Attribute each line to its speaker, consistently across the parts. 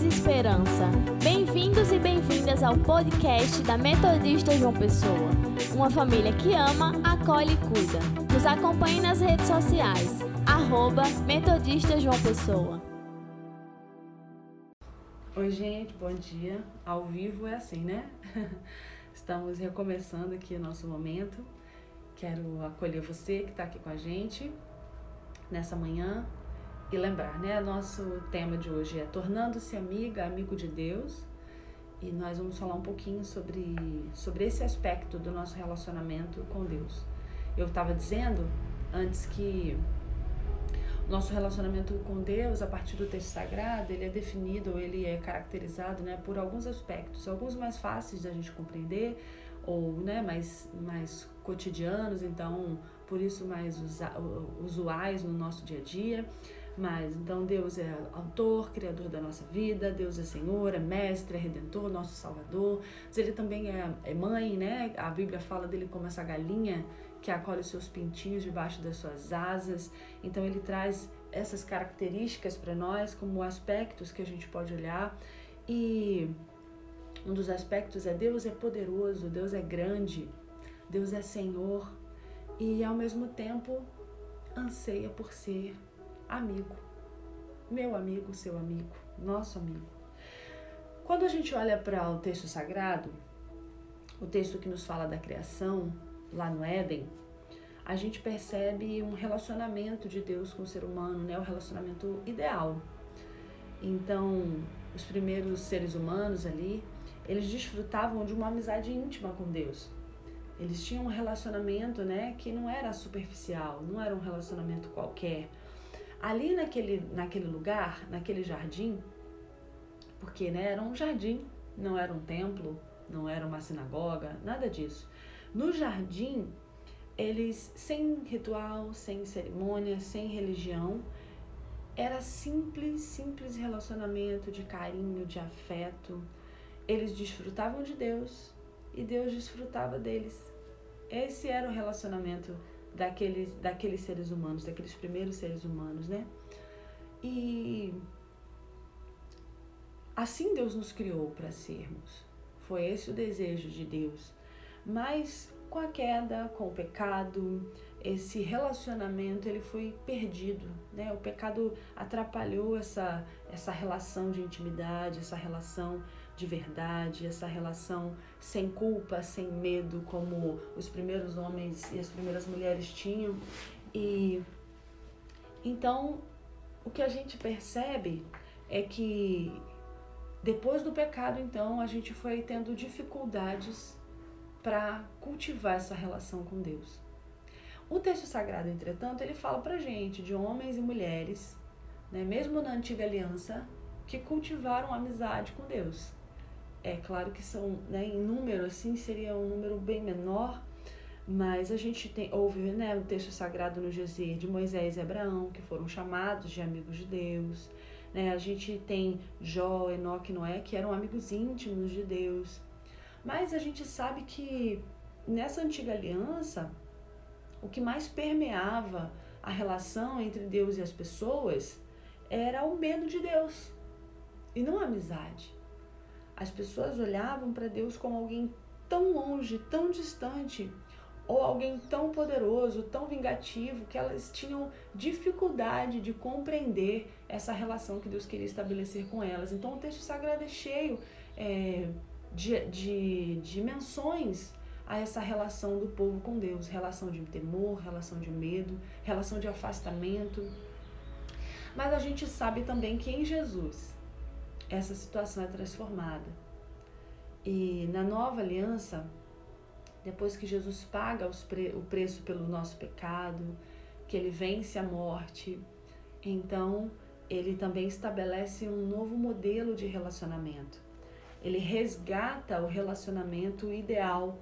Speaker 1: e esperança. Bem-vindos e bem-vindas ao podcast da Metodista João Pessoa. Uma família que ama, acolhe e cuida. Nos acompanhe nas redes sociais. Arroba Metodista João Pessoa.
Speaker 2: Oi, gente, bom dia. Ao vivo é assim, né? Estamos recomeçando aqui o nosso momento. Quero acolher você que está aqui com a gente nessa manhã e lembrar, né? Nosso tema de hoje é Tornando-se Amiga, Amigo de Deus. E nós vamos falar um pouquinho sobre, sobre esse aspecto do nosso relacionamento com Deus. Eu estava dizendo antes que nosso relacionamento com Deus, a partir do texto sagrado, ele é definido, ele é caracterizado né, por alguns aspectos, alguns mais fáceis da gente compreender, ou né, mais, mais cotidianos, então por isso mais usuais no nosso dia a dia. Mas então Deus é autor, criador da nossa vida, Deus é Senhor, é mestre, é redentor, nosso salvador. Mas ele também é, é mãe, né? A Bíblia fala dele como essa galinha que acolhe seus pintinhos debaixo das suas asas. Então ele traz essas características para nós como aspectos que a gente pode olhar e um dos aspectos é Deus é poderoso, Deus é grande, Deus é Senhor e ao mesmo tempo anseia por ser amigo. Meu amigo, seu amigo, nosso amigo. Quando a gente olha para o texto sagrado, o texto que nos fala da criação, lá no Éden, a gente percebe um relacionamento de Deus com o ser humano, né? O relacionamento ideal. Então, os primeiros seres humanos ali, eles desfrutavam de uma amizade íntima com Deus. Eles tinham um relacionamento, né, que não era superficial, não era um relacionamento qualquer, ali naquele, naquele lugar, naquele jardim, porque né, era um jardim, não era um templo, não era uma sinagoga, nada disso. No jardim, eles sem ritual, sem cerimônia, sem religião, era simples, simples relacionamento de carinho, de afeto. Eles desfrutavam de Deus e Deus desfrutava deles. Esse era o relacionamento daqueles, daqueles seres humanos, daqueles primeiros seres humanos, né? E assim Deus nos criou para sermos. Foi esse o desejo de Deus. Mas com a queda, com o pecado, esse relacionamento ele foi perdido, né? O pecado atrapalhou essa essa relação de intimidade, essa relação de verdade, essa relação sem culpa, sem medo, como os primeiros homens e as primeiras mulheres tinham. E então o que a gente percebe é que depois do pecado, então, a gente foi tendo dificuldades para cultivar essa relação com Deus. O texto sagrado, entretanto, ele fala pra gente de homens e mulheres, né, mesmo na antiga aliança, que cultivaram amizade com Deus. É claro que são, né, em número assim, seria um número bem menor, mas a gente tem, ouve né, o texto sagrado no dizer de Moisés e Abraão, que foram chamados de amigos de Deus. Né? A gente tem Jó, Enoque e Noé, que eram amigos íntimos de Deus. Mas a gente sabe que nessa antiga aliança, o que mais permeava a relação entre Deus e as pessoas era o medo de Deus e não a amizade. As pessoas olhavam para Deus como alguém tão longe, tão distante, ou alguém tão poderoso, tão vingativo, que elas tinham dificuldade de compreender essa relação que Deus queria estabelecer com elas. Então o texto sagrado é cheio é, de, de, menções a essa relação do povo com Deus, relação de temor, relação de medo, relação de afastamento. Mas a gente sabe também que em Jesus essa situação é transformada. E na nova aliança, depois que Jesus paga pre o preço pelo nosso pecado, que ele vence a morte, então ele também estabelece um novo modelo de relacionamento. Ele resgata o relacionamento ideal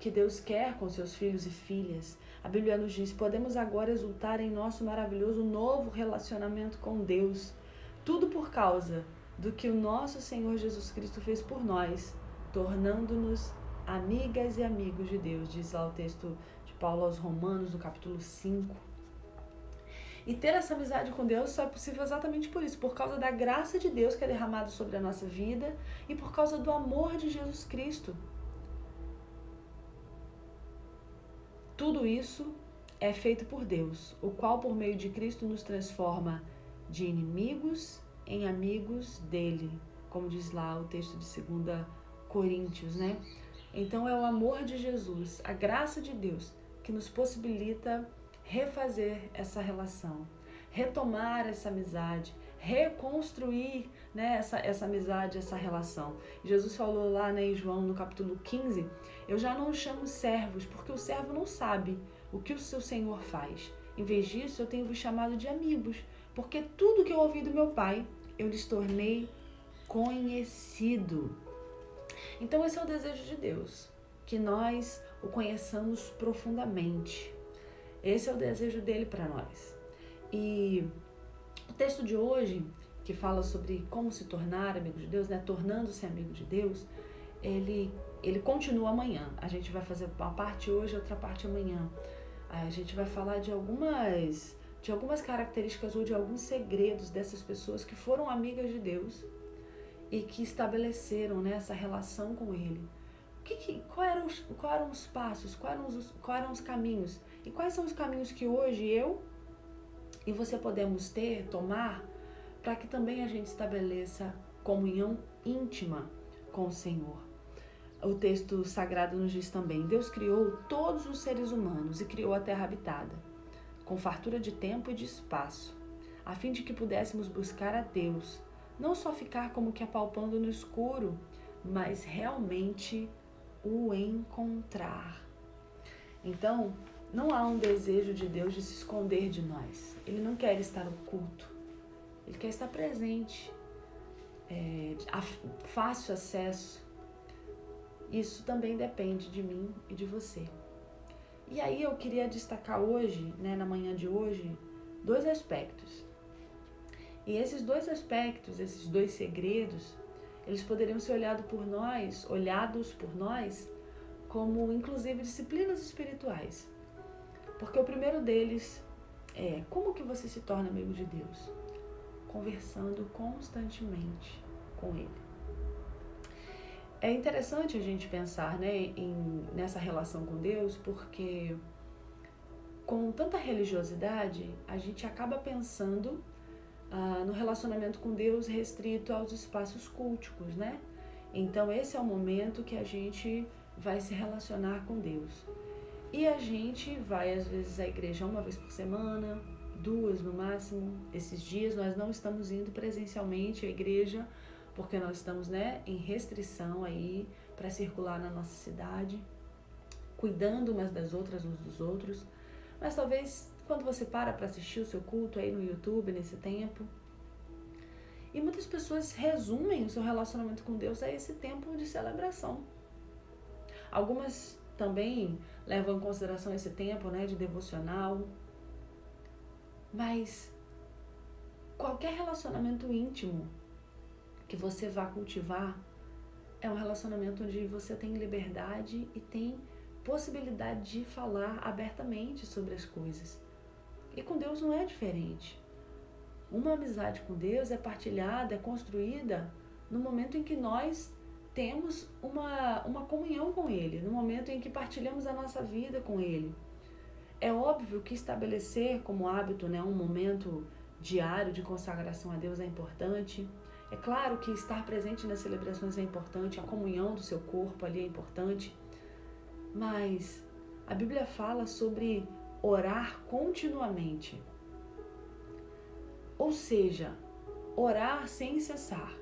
Speaker 2: que Deus quer com seus filhos e filhas. A Bíblia nos diz: podemos agora exultar em nosso maravilhoso novo relacionamento com Deus. Tudo por causa do que o nosso Senhor Jesus Cristo fez por nós, tornando-nos amigas e amigos de Deus, diz lá o texto de Paulo aos Romanos, no capítulo 5. E ter essa amizade com Deus só é possível exatamente por isso, por causa da graça de Deus que é derramada sobre a nossa vida e por causa do amor de Jesus Cristo. Tudo isso é feito por Deus, o qual por meio de Cristo nos transforma de inimigos em amigos dele, como diz lá o texto de 2 Coríntios, né? Então é o amor de Jesus, a graça de Deus que nos possibilita refazer essa relação, retomar essa amizade, reconstruir né, essa, essa amizade, essa relação. Jesus falou lá né, em João, no capítulo 15, eu já não chamo servos, porque o servo não sabe o que o seu Senhor faz. Em vez disso, eu tenho vos chamado de amigos, porque tudo que eu ouvi do meu Pai, eu lhes tornei conhecido. Então, esse é o desejo de Deus, que nós o conheçamos profundamente. Esse é o desejo dele para nós. E o texto de hoje, que fala sobre como se tornar amigo de Deus, né, tornando-se amigo de Deus, ele ele continua amanhã. A gente vai fazer uma parte hoje, outra parte amanhã. A gente vai falar de algumas de algumas características ou de alguns segredos dessas pessoas que foram amigas de Deus e que estabeleceram né, essa relação com Ele. O que, que, qual, eram os, qual eram os passos, quais eram os, quais eram os caminhos e quais são os caminhos que hoje eu e você podemos ter, tomar, para que também a gente estabeleça comunhão íntima com o Senhor. O texto sagrado nos diz também: Deus criou todos os seres humanos e criou a terra habitada, com fartura de tempo e de espaço, a fim de que pudéssemos buscar a Deus, não só ficar como que apalpando no escuro, mas realmente o encontrar. Então, não há um desejo de Deus de se esconder de nós. Ele não quer estar oculto. Ele quer estar presente, é, fácil acesso isso também depende de mim e de você. E aí eu queria destacar hoje, né, na manhã de hoje, dois aspectos. E esses dois aspectos, esses dois segredos, eles poderiam ser olhados por nós, olhados por nós, como inclusive disciplinas espirituais. Porque o primeiro deles é como que você se torna amigo de Deus? Conversando constantemente com Ele. É interessante a gente pensar né, em, nessa relação com Deus, porque com tanta religiosidade, a gente acaba pensando ah, no relacionamento com Deus restrito aos espaços culticos, né? Então, esse é o momento que a gente vai se relacionar com Deus. E a gente vai, às vezes, à igreja uma vez por semana, duas no máximo. Esses dias nós não estamos indo presencialmente à igreja porque nós estamos né, em restrição aí para circular na nossa cidade, cuidando umas das outras, uns dos outros. Mas talvez quando você para para assistir o seu culto aí no YouTube nesse tempo, e muitas pessoas resumem o seu relacionamento com Deus a esse tempo de celebração. Algumas também levam em consideração esse tempo né, de devocional. Mas qualquer relacionamento íntimo que você vá cultivar é um relacionamento onde você tem liberdade e tem possibilidade de falar abertamente sobre as coisas. E com Deus não é diferente. Uma amizade com Deus é partilhada, é construída no momento em que nós temos uma, uma comunhão com Ele, no momento em que partilhamos a nossa vida com Ele. É óbvio que estabelecer como hábito né, um momento diário de consagração a Deus é importante. É claro que estar presente nas celebrações é importante, a comunhão do seu corpo ali é importante, mas a Bíblia fala sobre orar continuamente. Ou seja, orar sem cessar.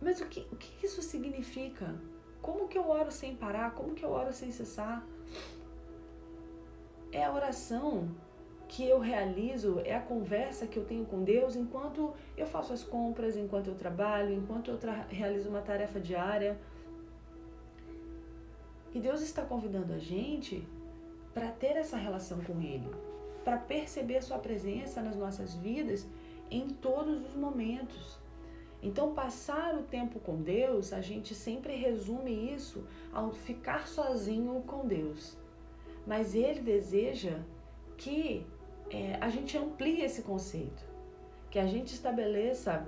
Speaker 2: Mas o que, o que isso significa? Como que eu oro sem parar? Como que eu oro sem cessar? É a oração que eu realizo, é a conversa que eu tenho com Deus enquanto eu faço as compras, enquanto eu trabalho, enquanto eu tra realizo uma tarefa diária. E Deus está convidando a gente para ter essa relação com Ele, para perceber Sua presença nas nossas vidas em todos os momentos. Então, passar o tempo com Deus, a gente sempre resume isso ao ficar sozinho com Deus. Mas Ele deseja que é, a gente amplie esse conceito, que a gente estabeleça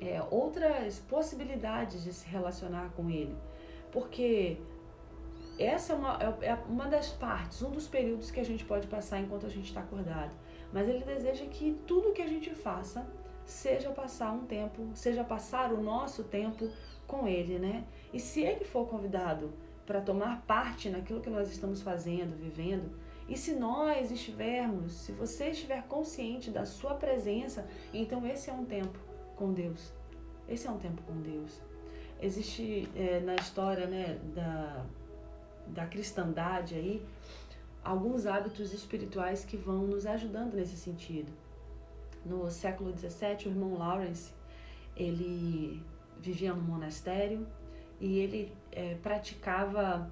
Speaker 2: é, outras possibilidades de se relacionar com Ele, porque essa é uma, é, é uma das partes, um dos períodos que a gente pode passar enquanto a gente está acordado. Mas Ele deseja que tudo que a gente faça seja passar um tempo, seja passar o nosso tempo com Ele, né? E se Ele for convidado para tomar parte naquilo que nós estamos fazendo, vivendo, e se nós estivermos, se você estiver consciente da sua presença, então esse é um tempo com Deus. Esse é um tempo com Deus. Existe é, na história né, da, da cristandade aí alguns hábitos espirituais que vão nos ajudando nesse sentido. No século XVII, o irmão Lawrence ele vivia no monastério e ele é, praticava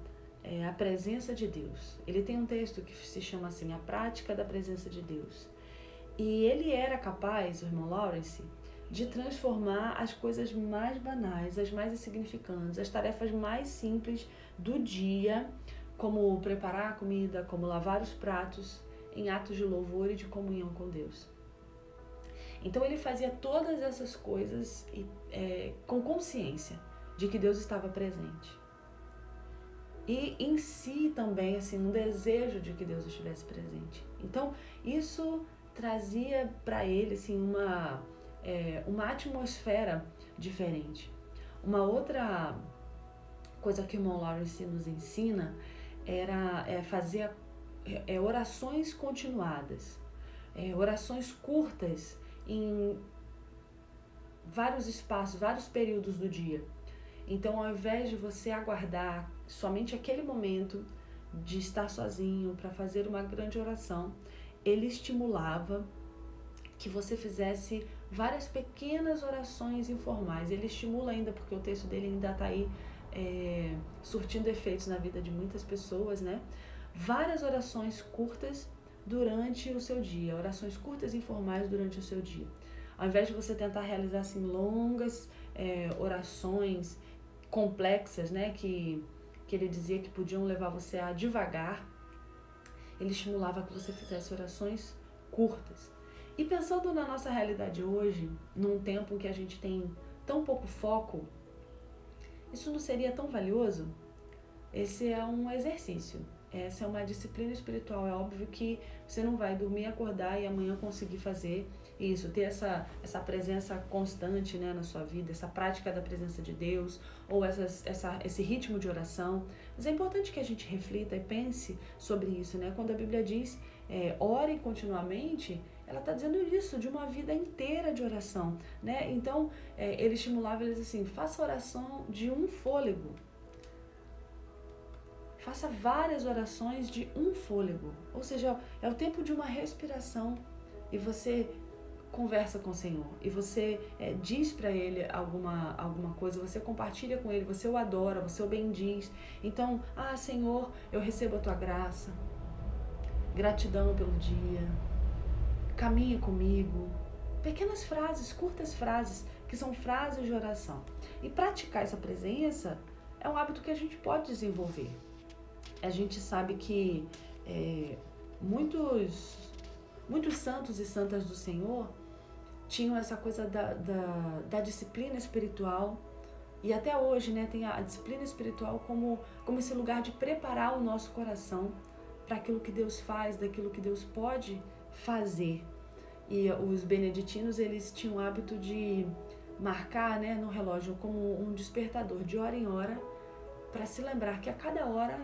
Speaker 2: é, a presença de Deus. Ele tem um texto que se chama assim, a prática da presença de Deus. E ele era capaz, o irmão Lawrence, de transformar as coisas mais banais, as mais insignificantes, as tarefas mais simples do dia, como preparar a comida, como lavar os pratos, em atos de louvor e de comunhão com Deus. Então ele fazia todas essas coisas é, com consciência de que Deus estava presente e em si também assim um desejo de que Deus estivesse presente. Então isso trazia para ele assim uma é, uma atmosfera diferente. Uma outra coisa que o irmão Lawrence nos ensina era é, fazer é, orações continuadas, é, orações curtas em vários espaços, vários períodos do dia. Então, ao invés de você aguardar somente aquele momento de estar sozinho para fazer uma grande oração, ele estimulava que você fizesse várias pequenas orações informais. Ele estimula ainda, porque o texto dele ainda está aí é, surtindo efeitos na vida de muitas pessoas, né? Várias orações curtas durante o seu dia, orações curtas e informais durante o seu dia. Ao invés de você tentar realizar assim longas é, orações complexas, né, que, que ele dizia que podiam levar você a devagar, ele estimulava que você fizesse orações curtas. E pensando na nossa realidade hoje, num tempo em que a gente tem tão pouco foco, isso não seria tão valioso? Esse é um exercício. Essa é uma disciplina espiritual. É óbvio que você não vai dormir, acordar e amanhã conseguir fazer isso, ter essa, essa presença constante né, na sua vida, essa prática da presença de Deus, ou essas, essa, esse ritmo de oração. Mas é importante que a gente reflita e pense sobre isso. Né? Quando a Bíblia diz é, ore continuamente, ela está dizendo isso, de uma vida inteira de oração. Né? Então, é, ele estimulava eles assim: faça oração de um fôlego. Faça várias orações de um fôlego. Ou seja, é o tempo de uma respiração. E você conversa com o Senhor e você é, diz para Ele alguma, alguma coisa, você compartilha com Ele, você o adora, você o bendiz. Então, ah, Senhor, eu recebo a tua graça, gratidão pelo dia, caminha comigo. Pequenas frases, curtas frases, que são frases de oração. E praticar essa presença é um hábito que a gente pode desenvolver. A gente sabe que é, muitos, muitos santos e santas do Senhor tinham essa coisa da, da, da disciplina espiritual e até hoje né, tem a disciplina espiritual como, como esse lugar de preparar o nosso coração para aquilo que Deus faz, daquilo que Deus pode fazer. E os beneditinos, eles tinham o hábito de marcar né, no relógio como um despertador de hora em hora para se lembrar que a cada hora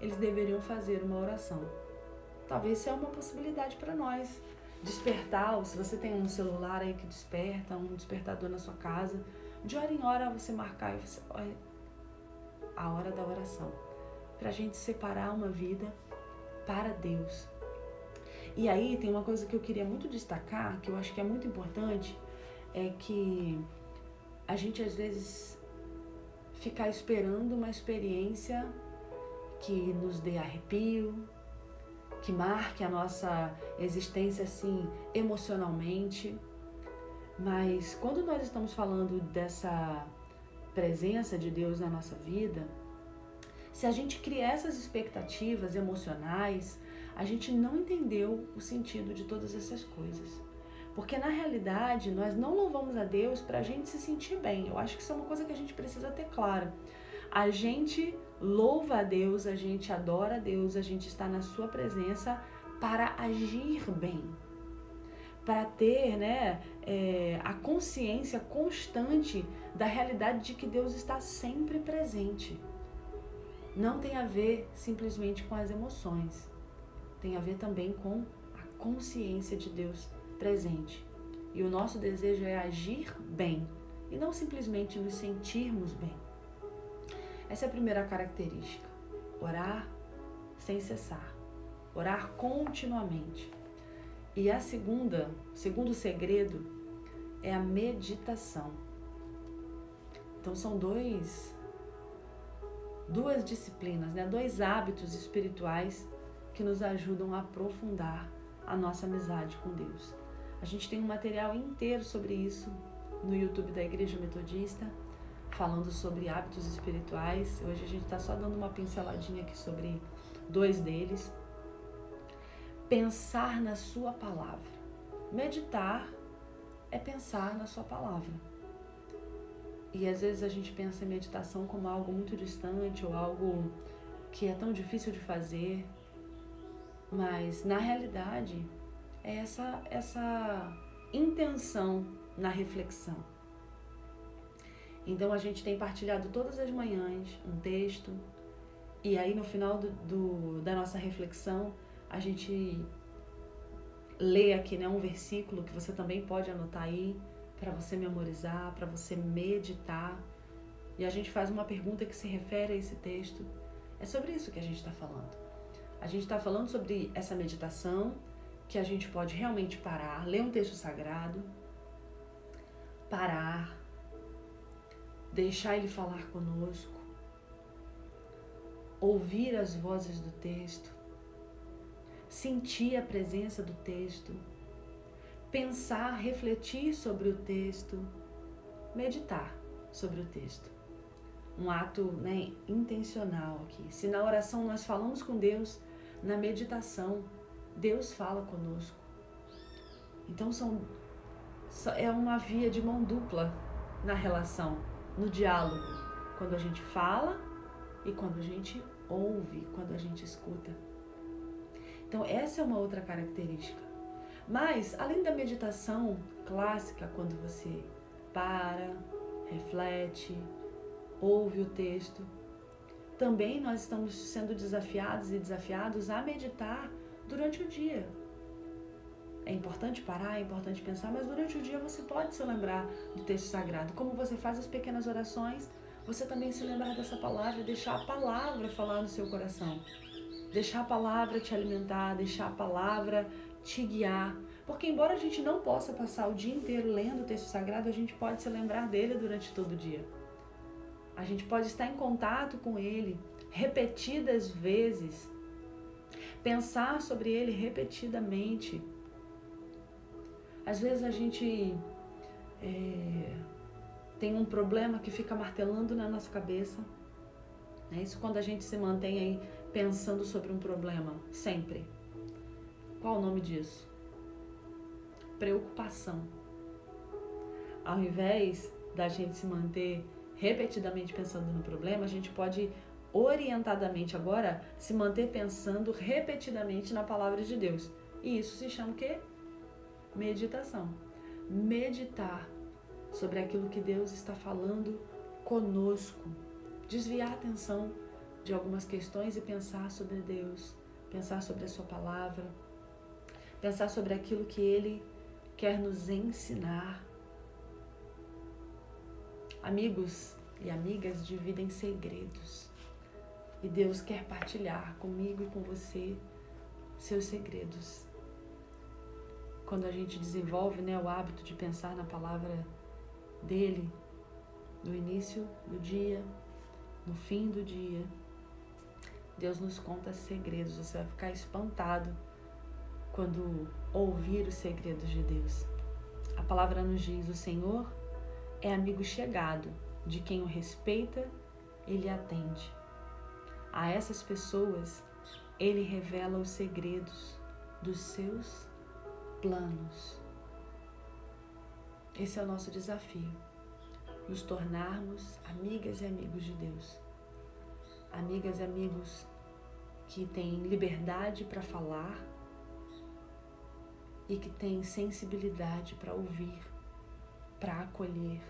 Speaker 2: eles deveriam fazer uma oração. Talvez seja uma possibilidade para nós despertar, se você tem um celular aí que desperta, um despertador na sua casa, de hora em hora você marcar você, olha, a hora da oração, para a gente separar uma vida para Deus. E aí tem uma coisa que eu queria muito destacar, que eu acho que é muito importante, é que a gente às vezes ficar esperando uma experiência que nos dê arrepio, que marque a nossa existência assim emocionalmente. Mas quando nós estamos falando dessa presença de Deus na nossa vida, se a gente cria essas expectativas emocionais, a gente não entendeu o sentido de todas essas coisas. Porque na realidade nós não louvamos a Deus para a gente se sentir bem. Eu acho que isso é uma coisa que a gente precisa ter clara. A gente louva a Deus, a gente adora a Deus, a gente está na Sua presença para agir bem, para ter né, é, a consciência constante da realidade de que Deus está sempre presente. Não tem a ver simplesmente com as emoções, tem a ver também com a consciência de Deus presente. E o nosso desejo é agir bem e não simplesmente nos sentirmos bem. Essa é a primeira característica. Orar sem cessar. Orar continuamente. E a segunda, o segundo segredo é a meditação. Então são dois duas disciplinas, né? Dois hábitos espirituais que nos ajudam a aprofundar a nossa amizade com Deus. A gente tem um material inteiro sobre isso no YouTube da Igreja Metodista, falando sobre hábitos espirituais. Hoje a gente está só dando uma pinceladinha aqui sobre dois deles. Pensar na Sua palavra. Meditar é pensar na Sua palavra. E às vezes a gente pensa em meditação como algo muito distante ou algo que é tão difícil de fazer, mas na realidade é essa, essa intenção na reflexão. Então a gente tem partilhado todas as manhãs um texto, e aí no final do, do, da nossa reflexão a gente lê aqui né, um versículo que você também pode anotar aí para você memorizar, para você meditar. E a gente faz uma pergunta que se refere a esse texto. É sobre isso que a gente está falando. A gente está falando sobre essa meditação que a gente pode realmente parar, ler um texto sagrado, parar, deixar ele falar conosco, ouvir as vozes do texto, sentir a presença do texto, pensar, refletir sobre o texto, meditar sobre o texto. Um ato né, intencional aqui. Se na oração nós falamos com Deus, na meditação Deus fala conosco. Então são é uma via de mão dupla na relação, no diálogo, quando a gente fala e quando a gente ouve, quando a gente escuta. Então essa é uma outra característica. Mas além da meditação clássica, quando você para, reflete, ouve o texto, também nós estamos sendo desafiados e desafiados a meditar durante o dia. É importante parar, é importante pensar, mas durante o dia você pode se lembrar do texto sagrado. Como você faz as pequenas orações, você também se lembrar dessa palavra, deixar a palavra falar no seu coração. Deixar a palavra te alimentar, deixar a palavra te guiar. Porque, embora a gente não possa passar o dia inteiro lendo o texto sagrado, a gente pode se lembrar dele durante todo o dia. A gente pode estar em contato com ele repetidas vezes pensar sobre ele repetidamente. Às vezes a gente é, tem um problema que fica martelando na nossa cabeça. É isso quando a gente se mantém aí pensando sobre um problema, sempre. Qual o nome disso? Preocupação. Ao invés da gente se manter repetidamente pensando no problema, a gente pode orientadamente agora se manter pensando repetidamente na palavra de Deus. E isso se chama o quê? Meditação. Meditar sobre aquilo que Deus está falando conosco. Desviar a atenção de algumas questões e pensar sobre Deus, pensar sobre a sua palavra, pensar sobre aquilo que ele quer nos ensinar. Amigos e amigas dividem segredos. E Deus quer partilhar comigo e com você seus segredos. Quando a gente desenvolve né, o hábito de pensar na palavra dele, no início do dia, no fim do dia, Deus nos conta segredos. Você vai ficar espantado quando ouvir os segredos de Deus. A palavra nos diz: o Senhor é amigo chegado de quem o respeita, ele atende. A essas pessoas Ele revela os segredos dos seus planos. Esse é o nosso desafio, nos tornarmos amigas e amigos de Deus. Amigas e amigos que têm liberdade para falar e que têm sensibilidade para ouvir, para acolher,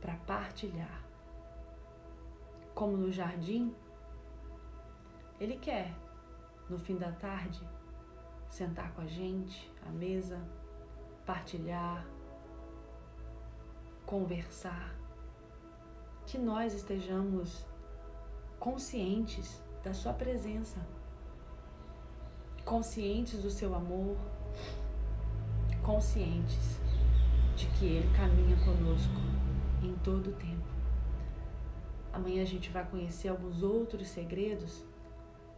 Speaker 2: para partilhar. Como no jardim, ele quer, no fim da tarde, sentar com a gente à mesa, partilhar, conversar, que nós estejamos conscientes da Sua presença, conscientes do Seu amor, conscientes de que Ele caminha conosco em todo o tempo. Amanhã a gente vai conhecer alguns outros segredos,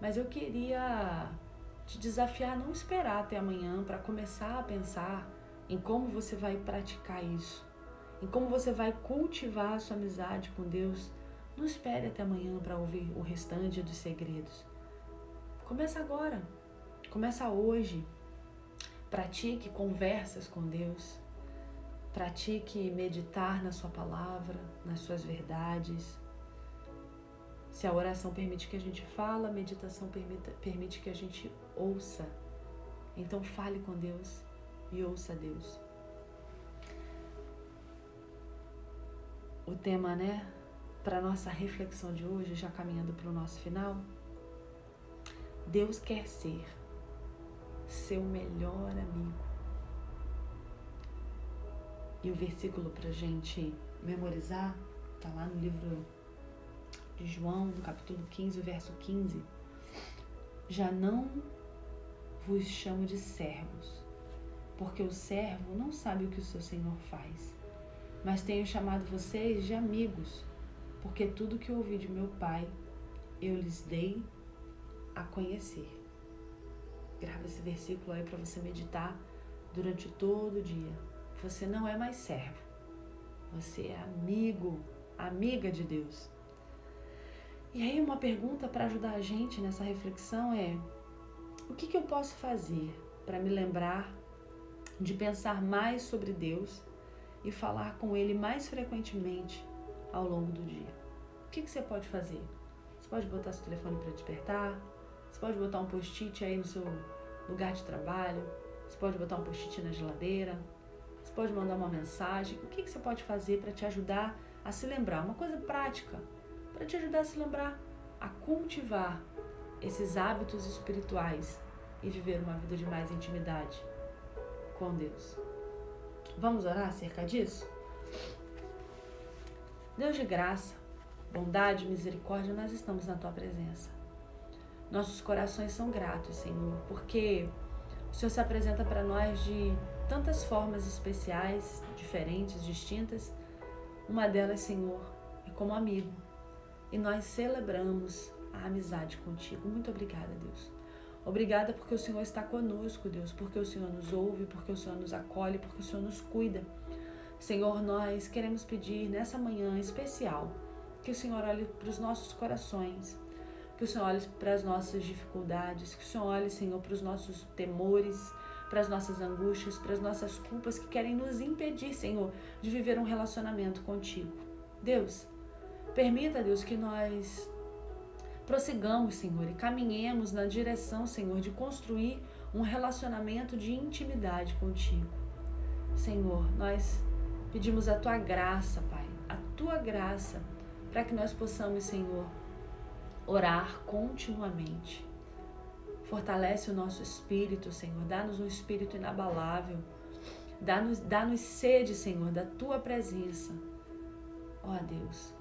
Speaker 2: mas eu queria te desafiar a não esperar até amanhã para começar a pensar em como você vai praticar isso, em como você vai cultivar a sua amizade com Deus. Não espere até amanhã para ouvir o restante dos segredos. Começa agora. Começa hoje. Pratique conversas com Deus. Pratique meditar na sua palavra, nas suas verdades. Se a oração permite que a gente fala, a meditação permita, permite que a gente ouça. Então fale com Deus e ouça Deus. O tema, né, para nossa reflexão de hoje, já caminhando para o nosso final, Deus quer ser seu melhor amigo. E o versículo para gente memorizar está lá no livro de João, no capítulo 15, verso 15. Já não vos chamo de servos, porque o servo não sabe o que o seu senhor faz. Mas tenho chamado vocês de amigos, porque tudo que ouvi de meu pai eu lhes dei a conhecer. Grava esse versículo aí para você meditar durante todo o dia. Você não é mais servo, você é amigo, amiga de Deus. E aí, uma pergunta para ajudar a gente nessa reflexão é: o que, que eu posso fazer para me lembrar de pensar mais sobre Deus e falar com Ele mais frequentemente ao longo do dia? O que, que você pode fazer? Você pode botar seu telefone para despertar, você pode botar um post-it aí no seu lugar de trabalho, você pode botar um post-it na geladeira, você pode mandar uma mensagem. O que, que você pode fazer para te ajudar a se lembrar? Uma coisa prática para te ajudar a se lembrar, a cultivar esses hábitos espirituais e viver uma vida de mais intimidade com Deus. Vamos orar acerca disso? Deus de graça, bondade e misericórdia, nós estamos na tua presença. Nossos corações são gratos, Senhor, porque o Senhor se apresenta para nós de tantas formas especiais, diferentes, distintas. Uma delas, Senhor, é como amigo e nós celebramos a amizade contigo. Muito obrigada, Deus. Obrigada porque o Senhor está conosco, Deus, porque o Senhor nos ouve, porque o Senhor nos acolhe, porque o Senhor nos cuida. Senhor, nós queremos pedir nessa manhã especial que o Senhor olhe para os nossos corações, que o Senhor olhe para as nossas dificuldades, que o Senhor olhe, Senhor, para os nossos temores, para as nossas angústias, para as nossas culpas que querem nos impedir, Senhor, de viver um relacionamento contigo. Deus, Permita, Deus, que nós prossigamos, Senhor, e caminhemos na direção, Senhor, de construir um relacionamento de intimidade contigo. Senhor, nós pedimos a tua graça, Pai, a tua graça, para que nós possamos, Senhor, orar continuamente. Fortalece o nosso espírito, Senhor, dá-nos um espírito inabalável. Dá-nos dá -nos sede, Senhor, da tua presença. Ó Deus,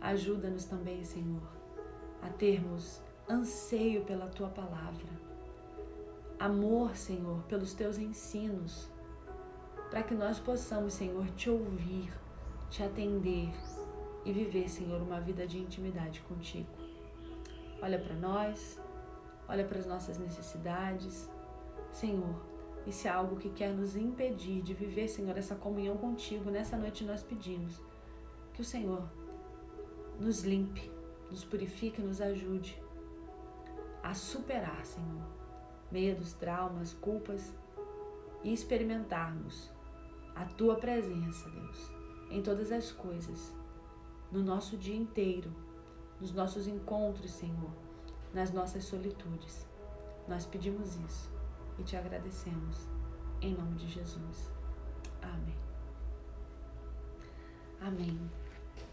Speaker 2: Ajuda-nos também, Senhor, a termos anseio pela tua palavra, amor, Senhor, pelos teus ensinos, para que nós possamos, Senhor, te ouvir, te atender e viver, Senhor, uma vida de intimidade contigo. Olha para nós, olha para as nossas necessidades, Senhor. E se há algo que quer nos impedir de viver, Senhor, essa comunhão contigo, nessa noite nós pedimos que o Senhor nos limpe, nos purifique, nos ajude a superar, Senhor, medos, traumas, culpas e experimentarmos a tua presença, Deus, em todas as coisas, no nosso dia inteiro, nos nossos encontros, Senhor, nas nossas solitudes. Nós pedimos isso e te agradecemos. Em nome de Jesus. Amém. Amém.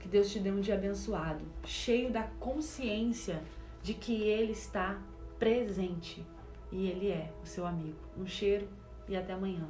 Speaker 2: Que Deus te dê um dia abençoado, cheio da consciência de que Ele está presente e Ele é o seu amigo. Um cheiro e até amanhã.